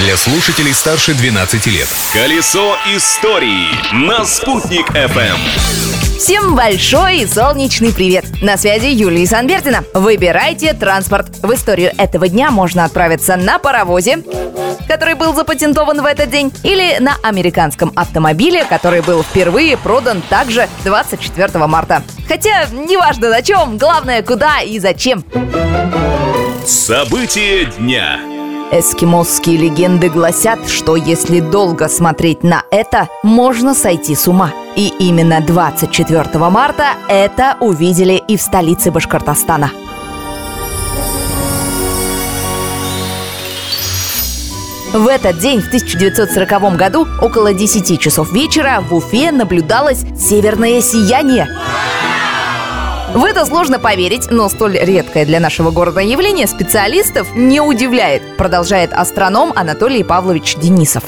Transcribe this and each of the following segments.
для слушателей старше 12 лет. Колесо истории на «Спутник FM. Всем большой и солнечный привет! На связи Юлия Санбертина. Выбирайте транспорт. В историю этого дня можно отправиться на паровозе, который был запатентован в этот день, или на американском автомобиле, который был впервые продан также 24 марта. Хотя, неважно на чем, главное куда и зачем. События дня. Эскимосские легенды гласят, что если долго смотреть на это, можно сойти с ума. И именно 24 марта это увидели и в столице Башкортостана. В этот день, в 1940 году, около 10 часов вечера, в Уфе наблюдалось северное сияние. В это сложно поверить, но столь редкое для нашего города явление специалистов не удивляет, продолжает астроном Анатолий Павлович Денисов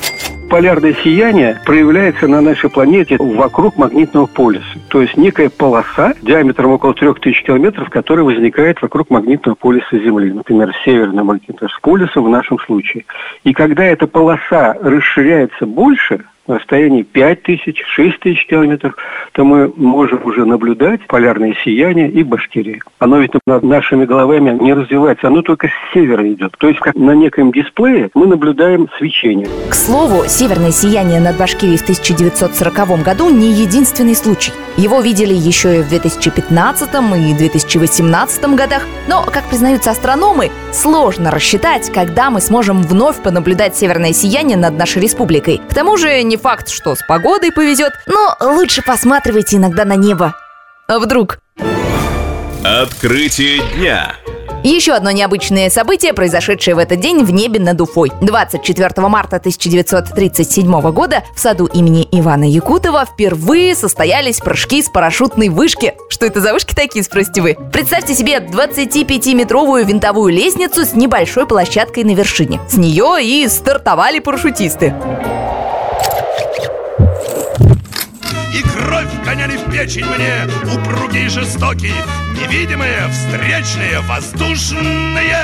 полярное сияние проявляется на нашей планете вокруг магнитного полюса. То есть некая полоса диаметром около 3000 километров, которая возникает вокруг магнитного полюса Земли. Например, северного магнитного полюса в нашем случае. И когда эта полоса расширяется больше, на расстоянии 5 тысяч, 6 тысяч километров, то мы можем уже наблюдать полярное сияние и Башкирии. Оно ведь над нашими головами не развивается, оно только с севера идет. То есть как на неком дисплее мы наблюдаем свечение. К слову, северное сияние над Башкирией в 1940 году не единственный случай. Его видели еще и в 2015 и 2018 годах. Но, как признаются астрономы, сложно рассчитать, когда мы сможем вновь понаблюдать северное сияние над нашей республикой. К тому же не факт, что с погодой повезет, но лучше посматривайте иногда на небо. А вдруг? Открытие дня. Еще одно необычное событие, произошедшее в этот день в небе над Уфой. 24 марта 1937 года в саду имени Ивана Якутова впервые состоялись прыжки с парашютной вышки. Что это за вышки такие, спросите вы? Представьте себе 25-метровую винтовую лестницу с небольшой площадкой на вершине. С нее и стартовали парашютисты. Гоняли в печень мне Упругие жестокие Невидимые, встречные, воздушные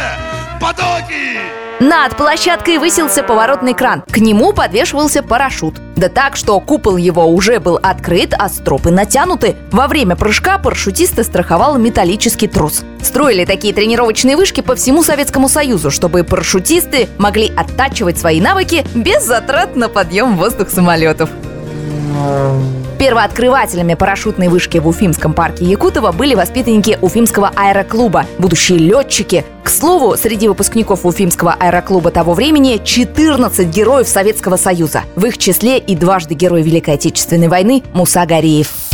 потоки над площадкой высился поворотный кран. К нему подвешивался парашют. Да так, что купол его уже был открыт, а стропы натянуты. Во время прыжка парашютисты страховал металлический трос. Строили такие тренировочные вышки по всему Советскому Союзу, чтобы парашютисты могли оттачивать свои навыки без затрат на подъем в воздух самолетов. Первооткрывателями парашютной вышки в Уфимском парке Якутова были воспитанники Уфимского аэроклуба, будущие летчики. К слову, среди выпускников Уфимского аэроклуба того времени 14 героев Советского Союза. В их числе и дважды герой Великой Отечественной войны Муса Гариев.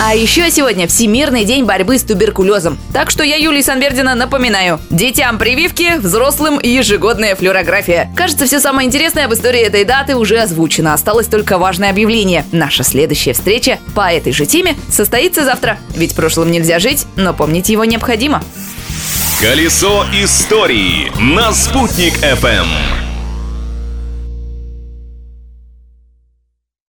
А еще сегодня Всемирный день борьбы с туберкулезом. Так что я, Юлия Санбердина, напоминаю. Детям прививки, взрослым ежегодная флюорография. Кажется, все самое интересное об истории этой даты уже озвучено. Осталось только важное объявление. Наша следующая встреча по этой же теме состоится завтра. Ведь прошлым нельзя жить, но помнить его необходимо. Колесо истории на «Спутник FM.